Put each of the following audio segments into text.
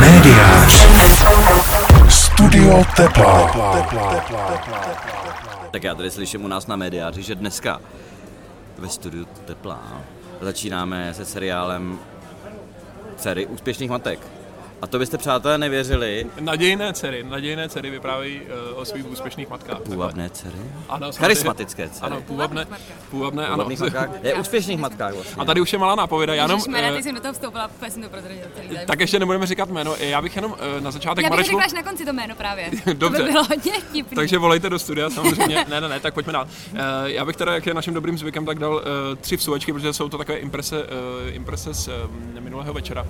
Médiář. Studio Tepla. Tak já tady slyším u nás na médiáři, že dneska ve studiu Tepla začínáme se seriálem Dcery úspěšných matek. A to byste, přátelé, nevěřili. Nadějné dcery, nadějné dcery vyprávějí uh, o svých úspěšných matkách. Půvabné dcery? Ano. Charismatické dcery. Ano, půvabné, půvabné, ano. Matkách. Je úspěšných matkách vlastně. A tady už je malá nápověda, já jenom, Ježišmarja, eh, teď jsem do toho vstoupila, úplně jsem to prozradila tak ještě nebudeme říkat jméno, já bych jenom eh, na začátek Já bych Marečku, řekla až na konci to jméno právě. Dobře. To by bylo hodně vtipný. takže volejte do studia samozřejmě, ne, ne, ne, tak pojďme dál. Eh, já bych teda, jak je naším dobrým zvykem, tak dal eh, tři vsuvečky, protože jsou to takové imprese, eh, imprese z eh, minulého večera.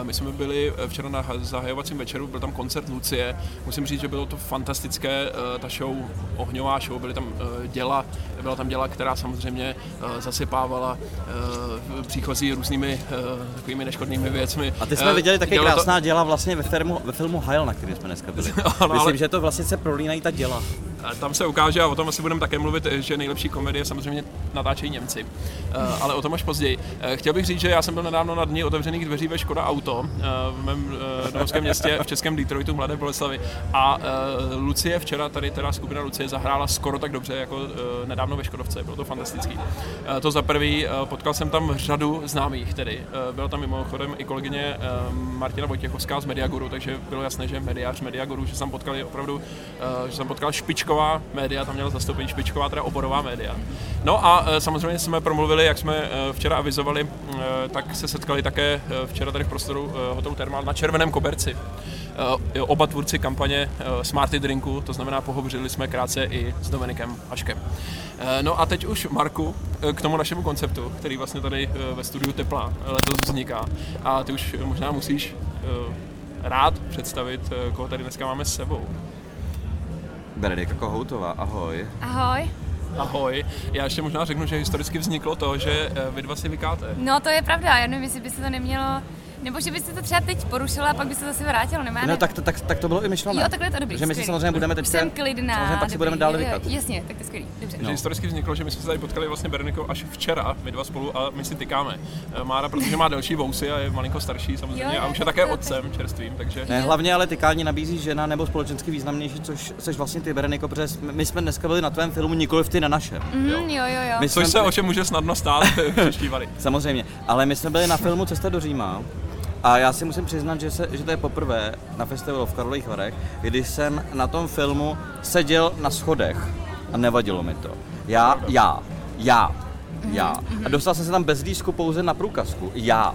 Eh, My jsme byli eh, včera na ha- zahajovacím večeru, byl tam koncert Lucie, musím říct, že bylo to fantastické, eh, ta show, ohňová show, byly tam eh, děla, byla tam děla, která samozřejmě eh, zasypávala příchozí různými takovými neškodnými věcmi. A ty jsme viděli taky dělo to- krásná děla vlastně ve filmu, ve filmu Heil, na který jsme dneska byli. Ano, Myslím, ale- že to vlastně se prolínají ta děla. Tam se ukáže, a o tom asi budeme také mluvit, že nejlepší komedie samozřejmě natáčejí Němci. Ale o tom až později. Chtěl bych říct, že já jsem byl nedávno na dní otevřených dveří ve Škoda Auto v mém eh, domovském městě v českém Detroitu, Mladé Boleslavi. A eh, Lucie včera, tady teda skupina Lucie, zahrála skoro tak dobře jako eh, nedávno ve Škodovce. Bylo to fantastický. To za prvý, potkal jsem tam řadu známých tedy. Byla tam mimochodem i kolegyně Martina Vojtěchovská z Mediaguru, takže bylo jasné, že mediář Mediaguru, že jsem potkal opravdu, eh, že jsem potkal špičková média, tam měla zastoupení špičková, teda oborová média. No a samozřejmě jsme promluvili, jak jsme včera avizovali, tak se setkali také včera tady v prostoru hotelu Thermal na Červeném koberci. Eh, Oba tvůrci kampaně eh, Smarty Drinku, to znamená pohovořili jsme krátce i s Dominikem Haškem. Eh, No a teď už Marku, k tomu našemu konceptu, který vlastně tady ve studiu Tepla letos vzniká. A ty už možná musíš rád představit, koho tady dneska máme s sebou. Benedika Kohoutová, ahoj. Ahoj. Ahoj, já ještě možná řeknu, že historicky vzniklo to, že vy dva si vykáte. No to je pravda, já nevím, jestli by se to nemělo, nebo že byste to třeba teď porušilo a pak by se zase vrátilo, nemá? No tak to, tak, tak to bylo i myšlené. Jo, takhle je to dobrý. Že my si samozřejmě budeme teď jsem klidná. Samozřejmě pak si dobrý, budeme dále jo, jo, vykat. Jasně, tak to je skvělý, dobře. Že historicky vzniklo, že my jsme se tady potkali vlastně Berenikou až včera, my dva spolu, a my si tykáme. Eh, Mára, protože má delší vousy a je malinko starší samozřejmě, Jo, jo, a už je tak také to- otcem čerstvým, takže... Ne, hlavně ale tykání nabízí žena nebo společensky významnější, což seš vlastně ty, Bereniko, protože my jsme dneska byli na tvém filmu, nikoli v ty na našem. Mhm, jo, jo, jo. My Což jsme- se o čem může snadno stát. Samozřejmě, ale my jsme byli na filmu Cesta do Říma a já si musím přiznat, že, se, že to je poprvé na festivalu v Karlových Varech, kdy jsem na tom filmu seděl na schodech a nevadilo mi to. Já, já, já, já. A dostal jsem se tam bez lístku pouze na průkazku. Já.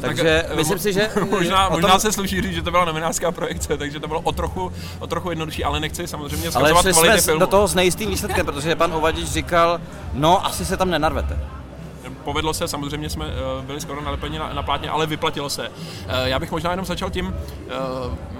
Takže eh, myslím si, že- možná, tom- možná se sluší říct, že to byla novinářská projekce, takže to bylo o trochu, o trochu jednodušší, ale nechci samozřejmě Ale zkazovat šli kvality jsme filmu. do toho s nejistým výsledkem, protože pan Ovadič říkal, no asi se tam nenarvete. Povedlo se, samozřejmě jsme eh, byli skoro nalepeni na, na plátně, ale vyplatilo se. Eh, Já bych možná jenom začal tím, eh,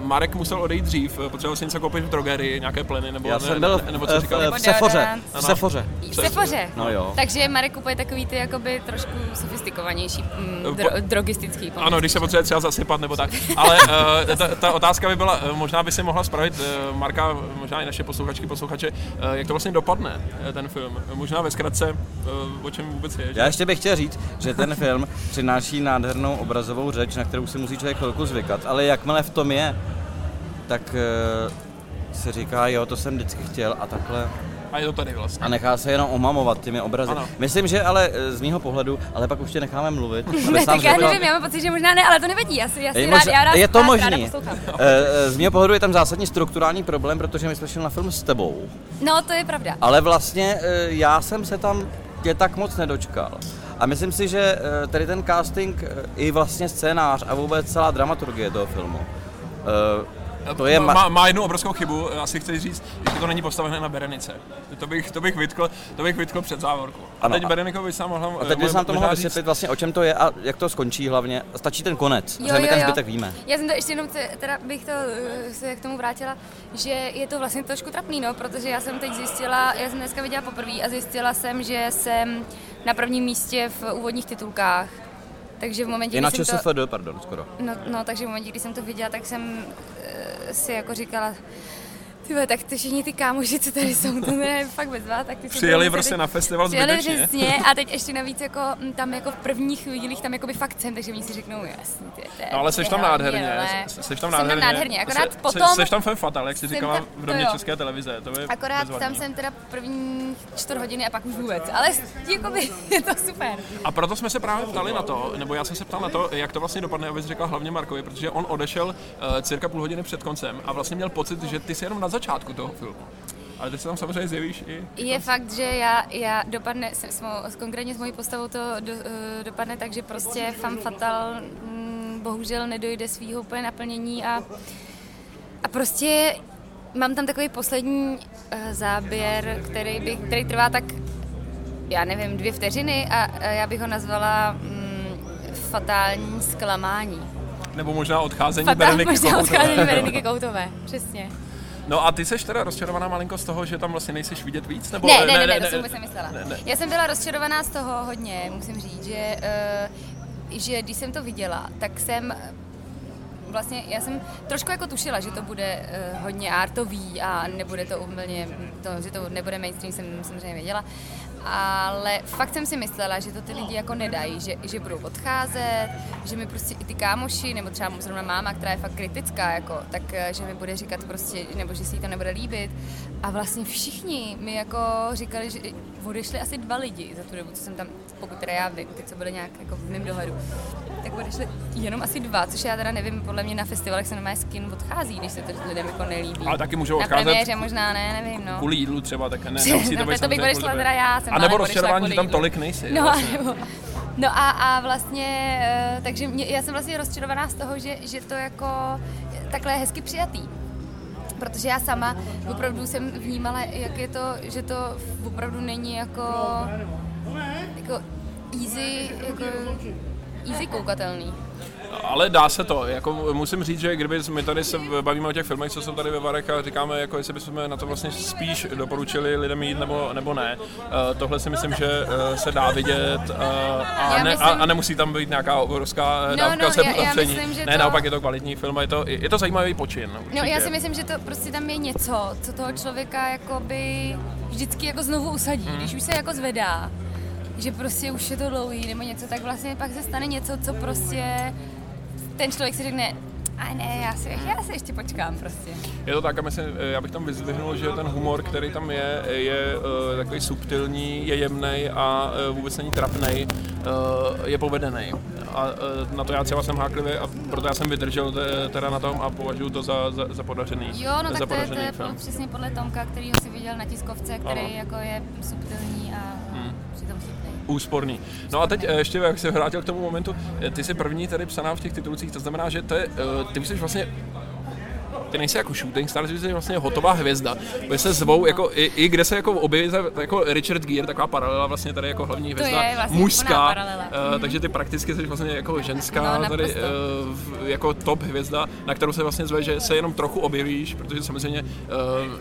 Marek musel odejít dřív, potřeboval si něco koupit v drogerii, nějaké pleny, nebo, Já ne, jsem byl ne, nebo v, co v, říkal? v Sefoře. V. Sefoře. V Sefoře. No jo. Takže Marek kupuje takový ty jakoby trošku sofistikovanější mm, Po- dro, drogistický. Ano, když se potřebuje třeba zasypat nebo tak. Ale ta, ta, otázka by byla, možná by si mohla spravit, Marka, možná i naše posluchačky, posluchače, jak to vlastně dopadne, ten film. Možná ve zkratce, o čem vůbec je. že? Já ještě bych chtěl říct, že ten film přináší nádhernou obrazovou řeč, na kterou si musí člověk chvilku zvykat, ale jakmile v tom je, tak eh, se říká, jo, to jsem vždycky chtěl a takhle. A je to tady vlastně. A nechá se jenom omamovat těmi obrazy. Ano. Myslím, že ale eh, z mého pohledu, ale pak už tě necháme mluvit. Ne, tak já nevím, já mám pocit, že možná ne, ale to nevadí, já si, já si Je, rád, možná- já rád, je to rád, možný. ráda poslouchám. Eh, Z mého pohledu je tam zásadní strukturální problém, protože my jsme šli na film s tebou. No, to je pravda. Ale vlastně já jsem se tam tě tak moc nedočkal. A myslím si, že eh, tady ten casting eh, i vlastně scénář a vůbec celá dramaturgie toho filmu. Eh, To je má, ma- má, má jednu obrovskou chybu, asi chci říct, že to není postavené na Berenice. To bych, to bych, vytkl, to bych vytkl před závorku. A Ano, teď a- Bereniko by se nám mohla A teď bys nám to možná mohl říct- vysvětlit vlastně, o čem to je a jak to skončí hlavně. Stačí ten konec, Jo, že my jo, ten jo. zbytek víme. Já jsem to ještě jenom, teda bych to eh, se k tomu vrátila, že je to vlastně trošku trapný, no, protože já jsem teď zjistila, já jsem dneska viděla poprvé a zjistila jsem, že jsem na prvním místě v úvodních titulkách. Takže v momentě, Je na kdy jsem to, ČSFD, pardon, skoro. no, no, takže v momentě, kdy jsem to viděla, tak jsem eh, si jako říkala, Ty vole, tak ty všichni ty kámoši, co tady jsou, to je fakt bezva, tak ty Přijeli prostě na festival Přijeli přesně a teď ještě navíc jako mm, tam jako v prvních chvílích tam jako by fakt jsem, takže oni si řeknou, jasně, ty, ty, No ale seš tam nádherně, seš tam Jsem tam nádherně. nádherně, akorát Se- potom- Seš tam femme fatale, jak jsi Jsem říkala tam- v domě. České televize, to je Akorát bezvadný. tam jsem teda první čtvrt hodiny a pak už vůbec, ale jakoby je to super. A proto jsme se právě ptali na to, nebo já jsem se ptal na to, jak to vlastně dopadne, abys řekla hlavně Markovi, protože on odešel uh, cirka půl hodiny před koncem a vlastně měl pocit, že ty jsi jenom na začátku toho filmu. Ale ty se tam samozřejmě zjevíš i... Je fakt, že já, já dopadne, s, s, mou, s konkrétně s mojí postavou to do, eh, dopadne tak, že prostě femme fatal mm, bohužel nedojde svýho úplně naplnění a, a prostě mám tam takový poslední uh, záběr, který, by, který trvá tak, já nevím, dvě vteřiny a, a já bych ho nazvala mm, fatální zklamání. Nebo možná odcházení Fatál, Bereniky možná Kohoutové. odcházení Bereniky Koutové, přesně. No a ty seš teda rozčarovaná malinko z toho, že tam vlastně nejseš vidět víc? Nebo, Ne, ne, ne, ne, to jsem vůbec nemyslela. ne, ne. Já jsem byla rozčarovaná z toho hodně, musím říct, že, uh, že když jsem to viděla, tak jsem vlastně, já jsem trošku jako tušila, že to bude uh, hodně artový a nebude to úplně, to, že to nebude mainstream, jsem samozřejmě věděla. Ale fakt jsem si myslela, že to ty lidi jako nedají, že, že budou odcházet, že mi prostě i ty kámoši, nebo třeba zrovna máma, která je fakt kritická, jako, tak eh, že mi bude říkat prostě, nebo že si jí to nebude líbit. A vlastně všichni mi jako říkali, že odešli asi dva lidi za tu dobu, co jsem tam, pokud teda já vím, ty, co byly nějak jako v mém dohledu. Tak odešli jenom asi dva, což já teda nevím, podle mě na festivalech se normálně skin odchází, když se to lidem jako nelíbí. Ale taky můžou Na odcházet premiéře možná ne, nevím, no. Kvůli jídlu třeba, tak ne, nemusí to no, být to bych odešla teda já, jsem A nebo rozčarování, že tam tolik nejsi. No, vlastně. nebo, no a, a vlastně, eh, takže mě, já jsem vlastně rozčarovaná z toho, že, že to jako takhle je hezky přijatý. Protože já sama opravdu jsem vnímala, jak je to, že to opravdu není jako, jako easy, jako easy koukatelný. Ale dá se to, jako musím říct, že kdyby my tady se bavíme o těch filmech, co jsou tady ve Varech a říkáme, jako jestli bychom na to vlastně spíš doporučili lidem jít nebo, nebo ne. Uh, tohle si myslím, že uh, se dá vidět uh, a, ne, myslím- a, a, nemusí tam být nějaká obrovská No, dávka no, já- Ne, to- naopak je to kvalitní film a je to, je to zajímavý počin. No určitě. já si myslím, že to prostě tam je něco, co toho člověka jakoby vždycky jako znovu usadí, Hmm. když už se jako zvedá, že prostě už je to dlouhý nebo něco, tak vlastně pak se stane něco, co prostě ten člověk si řekne, a ne, já si, já si ještě počkám prostě. Je to tak a myslím, eh, já bych tam vyzdvihnul, že ten humor, který tam je, je uh, takový subtilní, je jemný a uh, vůbec není trapný, uh, je povedený. A uh, na to já třeba jsem háklivý a proto já jsem vydržel te, teda na tom a považuji to za, za, za podařený, Jo, no za tak to je, to je film. přesně podle Tomka, který si viděl na tiskovce, který Ano. jako je subtilní a. Úsporný. No a teď eh, ještě, jak se vrátil k tomu momentu, eh, ty jsi první tady psaná v těch titulcích, to znamená, že to je, eh, ty jsi vlastně ty nejsi jako shooting star, ty jsi vlastně hotová hvězda. Kde se zvou, jako, i, i, kde se jako objeví jako Richard Gere, taková paralela vlastně tady jako hlavní hvězda, vlastně mužská, eh, takže ty prakticky jsi vlastně jako ženská, No, tady v- jako top hvězda, na kterou se vlastně zve, že se jenom trochu objevíš, protože samozřejmě eh,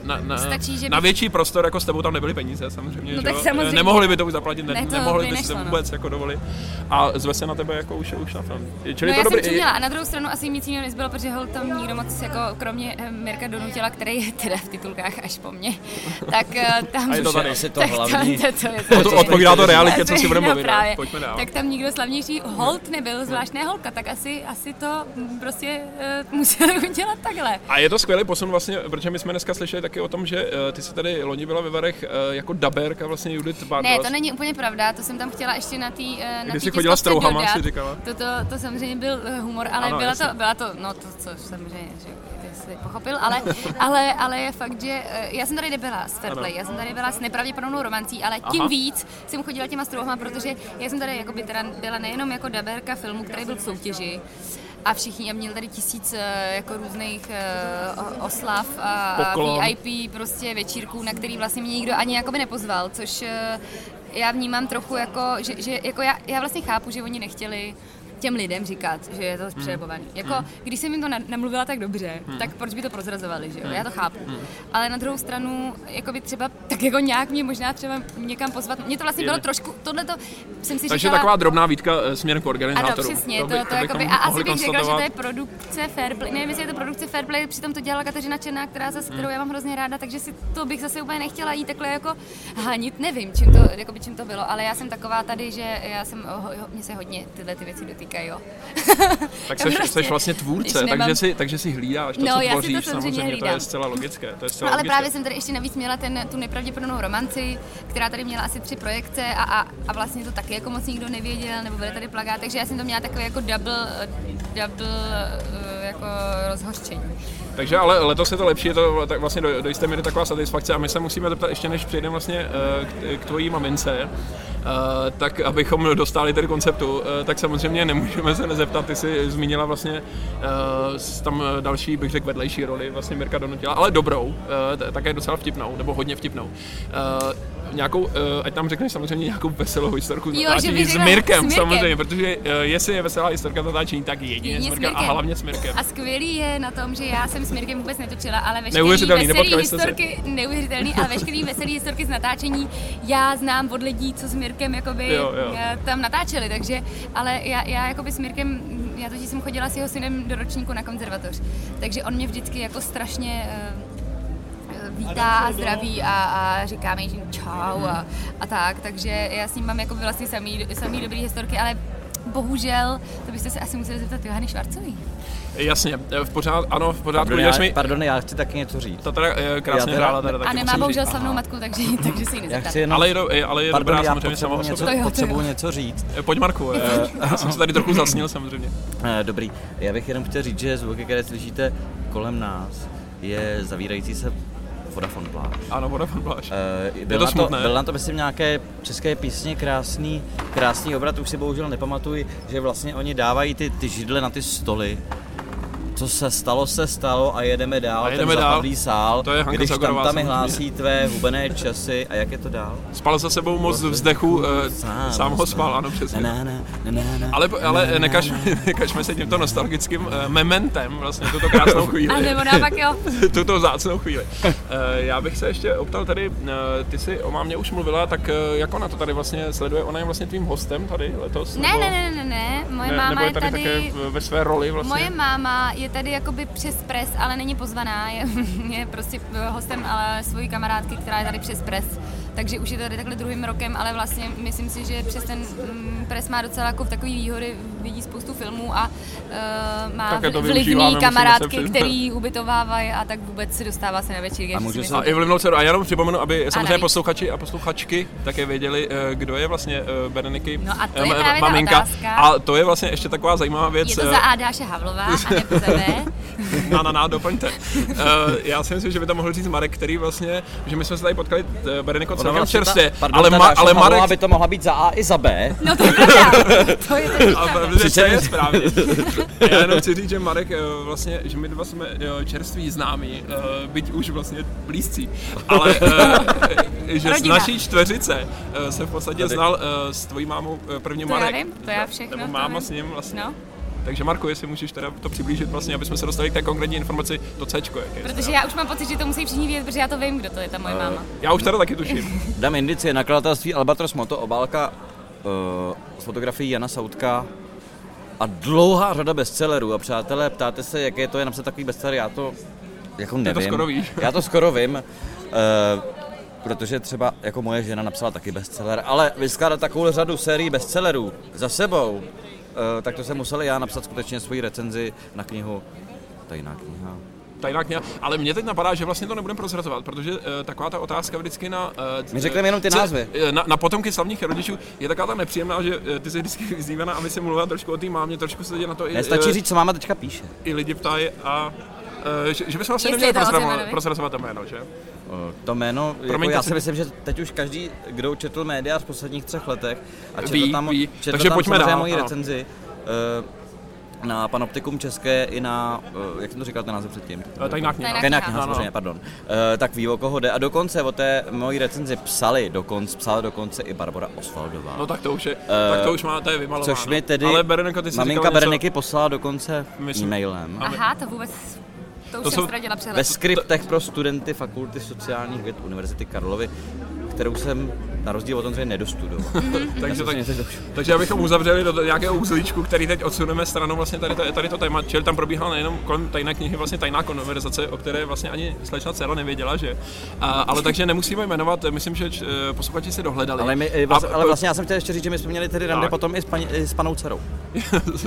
na, na, Stačí, že na větší prostor jako s tebou tam nebyly peníze samozřejmě, No že tak samozřejmě. Nemohli by to už zaplatit, ne, Ne, to nemohli by si to no. vůbec jako dovolit. A zve se na tebe jako už, už na film. Čili No to já dobrý, jsem čuměla a na druhou stranu asi nic jiného nezbylo, protože hol tam nikdo moc, jako kromě eh, Mirka Donutila, který je teda v titulkách až po mně, tak eh, tam... A je to tady. asi to tak hlavní. Tam, to, to, je to, to odpovídá to realitě, co si budeme No, mluvit. Pojďme dál. Tak tam nikdo slavnější hold nebyl, zvlášť ne holka, tak asi, asi to prostě uh, museli udělat takhle. A je to skvělý posun vlastně, protože my jsme dneska slyšeli taky o tom, že uh, ty jsi tady loni byla ve Varech uh, jako daberka vlastně Judith Bardos. Ne, to není úplně pravda, to jsem tam chtěla ještě na té uh, na Když jsi chodila s trouhama, si říkala. To, to, to samozřejmě byl eh, humor, ale Ano, byla, jasně. to, byla to, no to, co samozřejmě, že jsi pochopil, ale, ale, ale je fakt, že eh, já jsem tady nebyla s Fairplay, já jsem tady byla s nepravděpodobnou romancí, ale tím Aha. víc jsem chodila těma strouhama, protože já jsem tady jakoby teda byla nejenom jako daberka filmu, který byl v soutěži, a všichni a měli tady tisíc eh, jako různých o- oslav a, a Poklon. VIP prostě večírků, na který vlastně mě nikdo ani jakoby nepozval, což eh, já vnímám trochu jako, že, že jako já, já vlastně chápu, že oni nechtěli těm lidem říkat, že je to přerebovaný. Jako, když jsem jim to namluvila tak dobře, tak proč by to prozrazovali, že jo? Já to chápu. Ale na druhou stranu, jako by třeba, tak jako nějak mě možná třeba někam pozvat. Mně to vlastně bylo trošku, tohle to jsem si Takže říkala, taková drobná výtka eh, směrem k ano, organizátorům. přesně, to, to, to jakoby, a asi bych řekla, že to je produkce Fairplay, nevím, jestli je to produkce Fairplay, přitom to dělala Kateřina Černá, která zase, kterou já mám hrozně ráda, takže si to bych zase úplně nechtěla jít takhle jako hanit, nevím, čím to, jakoby, čím to bylo, ale já jsem taková tady, že já jsem, ho, ho, mě se hodně tyhle ty věci dotýkají, jo. Tak jsi, prostě, jsi vlastně tvůrce, nemám- takže si, takže si hlídáš to, No, co já si to tvoříš, samozřejmě samozřejmě, to je zcela logické. To je zcela No, ale logické. právě jsem tady ještě navíc měla ten, tu nepravděpodobnou romanci, která tady měla asi tři projekce a, a, a vlastně to taky jako moc nikdo nevěděl, nebo byly tady plagát, takže já jsem to měla takové jako double, double eh, jako rozhořčení. Takže ale letos je to lepší, je to tak vlastně do, do jisté míry taková satisfakce a my se musíme zeptat ještě než přejdeme vlastně eh, k, k tvojí mamince, eh, tak abychom dostali tedy konceptu, eh, tak samozřejmě nemůžeme se nezeptat, ty jsi zmínila vlastně tam další, bych řekl, vedlejší roli, vlastně Mirka donutila, ale dobrou, také docela vtipnou, nebo hodně vtipnou. Nějakou, eh, ať tam řekneš samozřejmě nějakou veselou historku Jo, že natáčení bych s Mirkem, s Mirkem. samozřejmě, protože eh, jestli je veselá historka z natáčení, tak jedině s Jedině s Mirkem a Mirkem. hlavně s Mirkem. A skvělý je na tom, že já jsem s Mirkem vůbec netočila, ale veškerý veselý se. historky, neuvěřitelný, ale veškerý veselý historky z natáčení já znám od lidí, co s Mirkem jakoby Jo, jo. eh, tam natáčeli, takže, ale já, já jakoby s Mirkem, já totiž jsem chodila s jeho synem do ročníku na konzervatoř, takže on mě vždycky jako strašně vítá a zdraví a, a říká mi, že čau a, a tak, takže já s ním mám jako vlastně samý, samý dobrý historky, ale bohužel, to byste se asi museli zeptat Johany Švarcový. Jasně, v pořád, ano, v pořádku, Pardon, já, mi, pardon, já chci taky něco říct. ta teda eh, krásně Já teda- hrála teda taky A nemá bohužel říct. slavnou matku, takže, takže si ji nezeptat. jenom... Ale je, do, je, ale je Pardon, dobrá já samozřejmě sama něco. To jo, to potřebuji jo. něco říct. Eh, Pojď Marku, eh, já jsem se tady trochu zasnil samozřejmě. Dobrý, já bych jenom chtěl říct, že zvuky, které slyšíte kolem nás, je zavírající se Vodafone pláž. Ano, Vodafone Pláž. Eh, to byl, na to, smutné. byl na to, myslím, nějaké české písně krásný, krásný obrat, už si bohužel nepamatuji, že vlastně oni dávají ty, ty židle na ty stoly. Co se stalo, se stalo a jedeme dál, A jedeme ten dál. zapadlý sál, To je Hanka když tam Zagorová tam samozřejmě. hlásí tvé hubené časy a jak je to dál? Spal za sebou moc vzdechu, eh, sám ho spal, ano, přesně. Na, na, na, na, na, Ale, ale na, na, nekaž, nekažme se tímto nostalgickým eh, mementem, vlastně tuto krásnou A chvíli. nebo naopak jo. tuto zácnou chvíli. Eh, Já bych se ještě optal tady, ty jsi o mámě už mluvila, tak jak ona to tady vlastně sleduje? Ona je vlastně tvým hostem tady letos? Ne, nebo- ne, ne, ne, ne, moje ne, máma nebo je je tady, tady... také v- ve své roli vlastně? Moje máma je tady jakoby přes pres, ale není pozvaná, je, je prostě hostem ale svojí kamarádky, která je tady přes pres. Takže už je tady takhle druhým rokem, ale vlastně myslím si, že přes ten mm, pres má docela jako takový výhody, vidí spoustu filmů a uh, má Také to vlivný kamarádky, který ubytovávají a tak vůbec se dostává se na večírky. A si se- A i vlivnou dceru. A já jenom připomenu, aby samozřejmě navíc. posluchači a posluchačky také věděli, eh, kdo je vlastně eh, Bereniky No a to je právě ta maminka. otázka. A to je vlastně ještě taková zajímavá věc. je to za Ádáše Havlová a ne za tebe. Na, na, na, doplňte. Uh, já si myslím, že by to mohl říct Marek, který vlastně, že my jsme se tady potkali uh, Bereniko celkem vlastně ta- čerstvě, pardon, ale, ta ma, ale Marek... by to mohla být za A i za B. No to je pravda. To je to pravda. to je správně. Já jenom chci říct, že Marek eh, vlastně, že my dva jsme eh, čerství známí, eh, byť už vlastně blízcí, ale eh, že z Rodina. naší čtveřice eh, se v podstatě Tady. znal eh, s tvojí mámou eh, prvně To já Marek. vím, to já všechno, Nebo máma s ním vlastně. No. Takže Marku, jestli můžeš teda to přiblížit vlastně, aby jsme se dostali k té konkrétní informaci, to C, jak je. Protože já už mám pocit, že to musí všichni vědět, protože já to vím, kdo to je, ta moje máma. Já už teda taky tuším. Dám indicie, nakladatelství Albatros Moto, obálka uh, s fotografií Jana Sautka a dlouhá řada bestsellerů. A přátelé, ptáte se, jaké to je napsat takový bestseller, já to jako nevím. to skoro víš. Já to skoro vím, uh, protože třeba jako moje žena napsala taky bestseller, ale vyskládat takovou řadu sérií bestsellerů za sebou, uh, tak to jsem musel já napsat skutečně svoji recenzi na knihu Tajná kniha. Tajná kniha. Ale mě teď napadá, že vlastně to nebudeme prozrazovat, protože uh, taková ta otázka vždycky na... Uh, My řekneme jenom ty názvy. eh, Na, na potomky slavných rodičů je taková ta nepříjemná, že eh, ty jsi vždycky vyzývaná, aby si mluvila trošku o té mámě, trošku se na to i, Nestačí eh, říct, co máma teďka píše. i lidi ptají a uh, že, že bychom vlastně neměli prozrazovat to jméno, že? Eh, To jméno, jako Promiňte já si- myslím, že teď už každý, kdo četl média v posledních třech letech a četl Ví, tam, ví. četl Takže tam pojďme samozřejmě dál, moji ano. recenzi, eh, na Panoptikum České i na, eh, jak jsem to říkal ten název předtím? Tajná kniha. Tajná kniha. samozřejmě, pardon. Tak ví, o koho jde. A dokonce o té mojí recenzi psali, dokonce, psala dokonce i Barbara Osvaldová. No tak to už je, tak to už má, to je vymalováno. Což mi tedy Ale Bereniko, ty jsi maminka říkala něco- Bereniky poslala dokonce Myslím- e-mailem. Aha, to vůbec, to už To jsem jsou- ztratila Ve přehled. skriptech pro studenty Fakulty sociálních věd Univerzity Karlovy, kterou jsem na rozdíl od Ondřeje nedostudoval. Takže, Já jsem tak, takže abychom uzavřeli do nějakého uzlíčku, který teď odsuneme stranou vlastně tady, to- tady to téma, čili tam probíhala nejenom kolem tajné knihy vlastně tajná konverzace, o které vlastně ani slečna dcera nevěděla, že? A, ale takže nemusíme jmenovat, myslím, že č- eh, posluchači si dohledali. Ale, my, eh, vlastně, A- ale vlastně já jsem chtěl ještě říct, že my jsme měli tedy rande potom i s, paní, i s panou dcerou.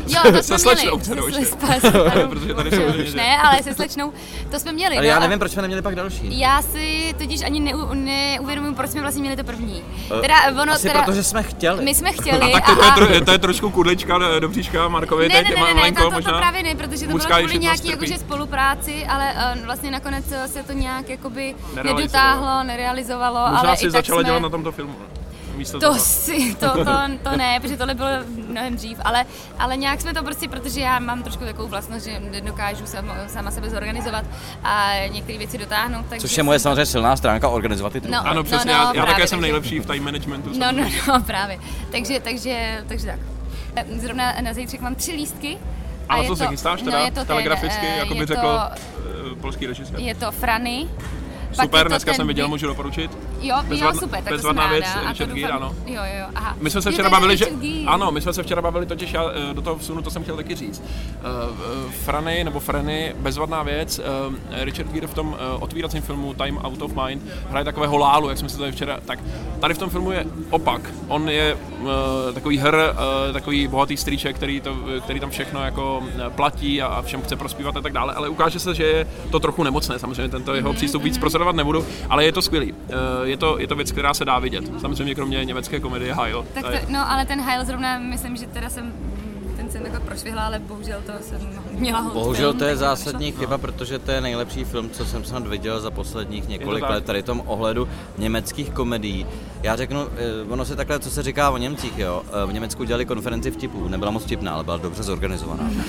Jo, to se slečnou dcerou Se- se- se- se- Protože tady už ne, ale se slečnou, to jsme měli. Ale no já a nevím, proč jsme neměli pak další. Já si totiž ani neu, neuvědomuji, proč jsme vlastně měli to první. Eh, Teda ono, Asi teda, protože jsme chtěli. my jsme chtěli A tak to, to, je, a, tro, to je trošku kudlička do bříška Markovi ne, teď, ne, ne, ne, ne, malinko to, to, možná. to právě ne, protože to bylo kvůli nějaký trpí. jakože spolupráci, ale uh, vlastně nakonec se to nějak jakoby nedotáhlo, nerealizovalo, Možná ale si i tak začala jsme... dělat na tomto filmu. ne? Místo To toho. si, to, to, to ne, protože tohle bylo mnohem dřív, ale, ale nějak jsme to prostě, protože já mám trošku takovou vlastnost, že dokážu sama, sama sebe zorganizovat a některé věci dotáhnout. Takže Což je moje samozřejmě silná stránka organizovat ty No, Ano, přesně, no, já, já právě, také jsem nejlepší v time managementu. No, no, no, právě. Takže, takže, takže tak. Eh, Zrovna na zítřek mám tři lístky. A je to se chystáš teda no, je to ten, telegraficky, eh, jako by je řekl To, eh, polský režisér. je to Frany. Super, dneska jsem viděl, můžu doporučit. Jo, Bezvadná- jo, super, tak bezvadná to věc, ráda. Richard Gere, ano. Jo, jo, aha. My jsme se Jo, včera je bavili, že... Ano, my jsme se včera bavili, totiž já eh, do toho vsunu, to jsem chtěl taky říct. Uh, Frany, nebo Frany, bezvadná věc. Uh, Richard Gere v tom uh, otvíracím filmu Time Out of Mind hraje takového lálu, jak jsme se tady včera... Tak tady v tom filmu je opak. On je takový hr, takový bohatý strýček, který, to, který tam všechno jako platí a, a všem chce prospívat a tak dále, ale ukáže se, že je to trochu nemocné, samozřejmě tento jeho přístup víc prosledovat nebudu, ale je to skvělý. Uh, je, to, je to věc, která se dá vidět. Samozřejmě kromě německé komedie Heil. Tak to, no, ale ten Heil zrovna, myslím, že teda jsem ten jsem jako prošvihla, ale bohužel to jsem měla Bohužel film, to je zásadní chyba, protože to je nejlepší film, co jsem snad viděl za posledních několik let tady v tom ohledu německých komedií. Já řeknu, eh, ono se takhle, co se říká o Němcích, jo. Eh, V Německu dělali konferenci vtipů, nebyla moc vtipná, ale byla dobře zorganizovaná.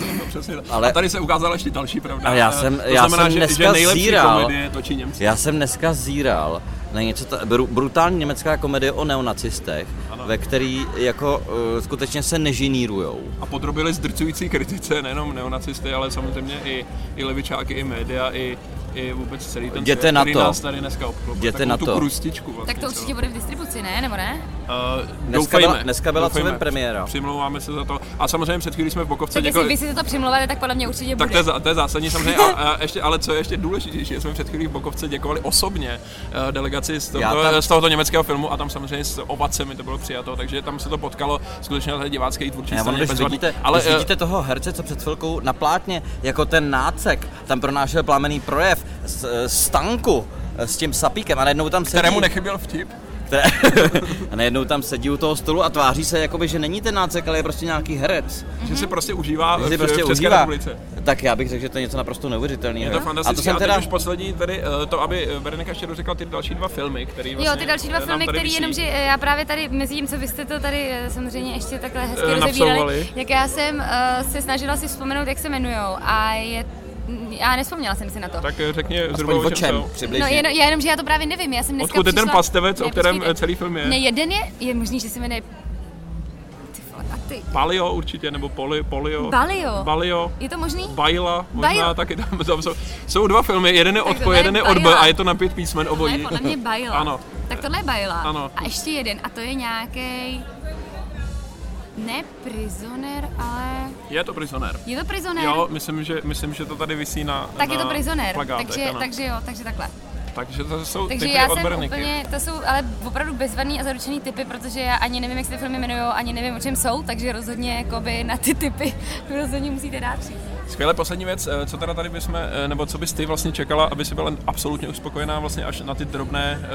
No. Ale- A tady se ukázala ještě další pravda. A já Eh, jsem- to já znamená, jsem že, dneska že nejlepší zíral. komedie točí Němci. Já jsem dneska zíral na něco, ta, bru, brutální německá komedie o neonacistech. Ve který jako uh, skutečně se nežinírujou. A podrobili zdrcující kritice nejenom neonacisty, ale samozřejmě i, i levičáky, i média, i, i vůbec celý ten Jděte svět, na který to. nás tady dneska obklopuje. Jděte na tu to. krustičku vlastně Tak to určitě bude v distribuci, ne? Nebo ne? Uh, Dneska doufejme, byla- dneska byla doufejme. premiéra. Přimlouváme se za to. A samozřejmě před chvílí jsme v Bokovce Tak jestli vy si to přimlouváte, tak podle mě určitě Tak bude. to je, za- to je zásadní samozřejmě, a, a ještě, ale co je ještě důležitější, že jsme před chvílí v Bokovce děkovali osobně uh, delegaci z, Já tohoto, tam- z tohoto německého filmu a tam samozřejmě s ovacemi to bylo přijato, takže tam se to potkalo skutečně na té divácké i tvůrčí Ne, straně když vidíte, ale když eh, vidíte toho herce, co před chvilkou na plátně, jako ten nácek, tam pronášel plamený projev z, z tanku eh, s tím sapíkem a najednou tam sedí... kterému nechyběl vtip, které, a najednou tam sedí u toho stolu a tváří se, jakoby, že není ten nácek, ale je prostě nějaký herec. že se prostě užívá Že v, si prostě v České užívá. republice. Tak já bych řekl, že to je něco naprosto neuvěřitelného. Je to a fantastické. to jsem A teda... už poslední, tedy eh, to, aby eh, Berenika ještě dořekla ty další dva filmy, který vlastně Jo, ty další dva filmy, které jenom, že já právě tady, mezi tím, co vy jste to tady samozřejmě ještě takhle hezky rozebírali, jak já jsem uh, se snažila si vzpomenout, jak se jmenujou a je, já nespomněla jsem si na to. Tak eh, řekni Aspoň zhruba o čem, přibližně. No jenom, já jenom, že já to právě nevím, já jsem dneska Odkud je ten pastevec, o Ne, kterém počkejte. eh, celý film je? Ne, jeden je, je možný, že se jmenuje a ty. Palio určitě, nebo poli, Polio. Balio. Balio. Je to možný? Baila, možná Baila. taky tam, tam jsou, jsou dva filmy, jeden je od po, jeden je od B Baila. a je to na pět písmen Tohle je obojí. podle mě Bajla. Ano. Tak tohle je Bajla. Ano. A ještě jeden, a to je nějaký ne prisoner, ale Je to prisoner. je to prisoner. Jo, myslím, že, myslím, že to tady visí na tak na je to prisoner, takže, ano. takže jo, takže takhle. takže to jsou Takže typy já jsem Bereniky. úplně, to jsou ale opravdu bezvadný a zaručený typy, protože já ani nevím, jak se ty filmy jmenují, ani nevím, o čem jsou, takže rozhodně jakoby na ty typy rozhodně musíte dát říct. Skvěle poslední věc, eh, co teda tady bychom, eh, nebo co bys ty vlastně čekala, aby si byla absolutně uspokojená vlastně až na ty drobné, eh,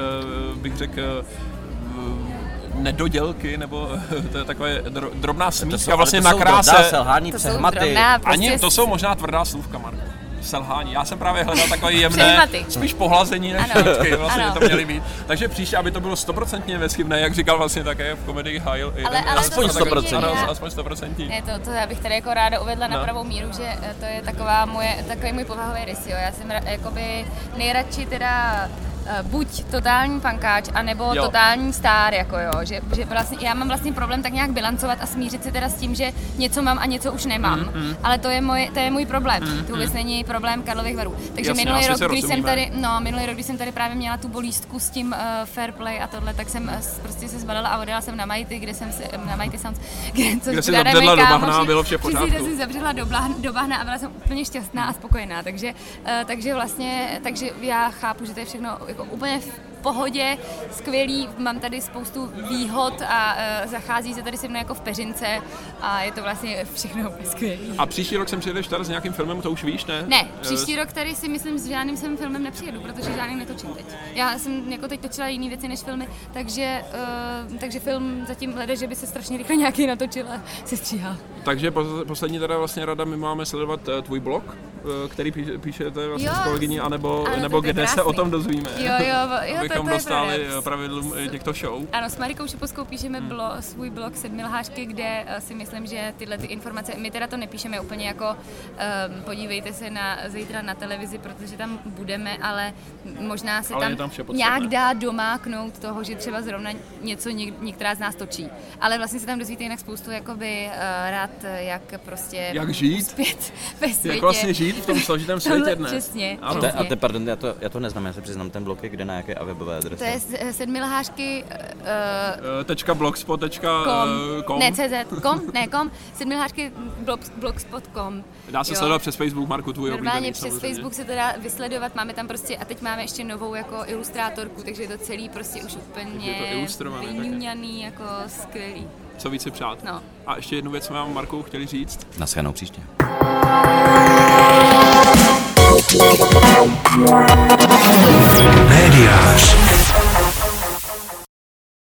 bych řekl, nedodělky, nebo to je takové dro- drobná To jsou, vlastně na to jsou kráse. drobná selhání, To jsou přehmaty. drobná, prostě Ani to jsou možná tvrdá slůvka, Marko. selhání. Já jsem právě hledal takový jemné, spíš pohlazení než Ano. výtky, vlastně Ano. by to měly být. Takže příště, aby to bylo stoprocentně bezchybné, jak říkal vlastně také v komedii High. Ale- ale Aspoň to 100%. Ano, já- aspoň 100%. Ne, to, to já bych tady jako ráda uvedla na No. pravou míru, že eh, to je taková moje, takový můj povahový rys, jo. Já jsem jakoby nejradši teda buď totální pankáč, anebo Jo. totální star, jako jo, že, že vlastně, já mám vlastně problém tak nějak bilancovat a smířit se teda s tím, že něco mám a něco už nemám, mm, ale to je, můj, to je můj problém, mm, to vůbec není problém Karlových varů. Takže Jasně, minulý rok, když jsem tady, no, minulý rok, když jsem tady právě měla tu bolístku s tím uh, fair play a tohle, tak jsem uh, prostě se zbalila a odjela jsem na Mighty, kde jsem se, na Mighty Sounds, kde, což Kde jsi zabředla do bahna a bylo vše Přesně, pořádku. že jsem zabředla do, blahn, do bahna a byla jsem úplně šťastná a spokojená, takže, uh, takže vlastně, takže já chápu, že to je všechno jako úplně v pohodě, skvělý, mám tady spoustu výhod a uh, zachází se tady se mnou jako v peřince a je to vlastně všechno skvělý. A příští rok sem přijedeš tady s nějakým filmem, to už víš, ne? Ne, Eh, příští rok tady si myslím s žádným jsem filmem nepřijedu, protože žádný netočím teď. Já jsem jako teď točila jiné věci než filmy, takže, uh, takže film zatím hledá, že by se strašně rychle nějaký natočil a se stříhal. Takže pos- poslední teda vlastně rada, my máme sledovat eh, tvůj blog, který píše, píšete vlastně Jo, s kolegyní, anebo, ano, nebo to kde se krásný. o tom dozvíme. Jo, jo, jo, to- abychom to je dostali pravda. eh, pravidlům eh, těchto show. Ano, s Marikou Šepovskou píšeme blo, svůj blog Sedmilhářky, kde eh, si myslím, že tyhle ty informace, my teda to nepíšeme úplně jako um, podívejte se na zítra na televizi, protože tam budeme, ale možná se Ale tam, tam nějak dá domáknout toho, že třeba zrovna něco něk, některá z nás točí. Ale vlastně se tam dozvíte jinak spoustu jakoby uh, rád, jak prostě Jak žít? uspět ve světě. Jak vlastně žít v tom složitém světě dnes. Přesně, Ano. To je, a te, pardon, já to, já to neznám, já se přiznám, ten blok je kde na jaké a webové adrese? To je s- sedmilhářky uh, Eh, Tečka blogspot.com com, com. ne CZ, com, ne com, sedmilhářky blog, blogspot.com. Dá se Jo. sledovat přes Facebook, Marku, tvůj Normálně oblíbený, přes samozřejmě. Facebook se to dá vysledovat, máme tam prostě, a teď máme ještě novou jako ilustrátorku, takže je to celý prostě už úplně vyňuňaný, jako skvělý co více přát. No. A ještě jednu věc co vám, Markou, chtěli říct. Na shledanou příště. Mediář.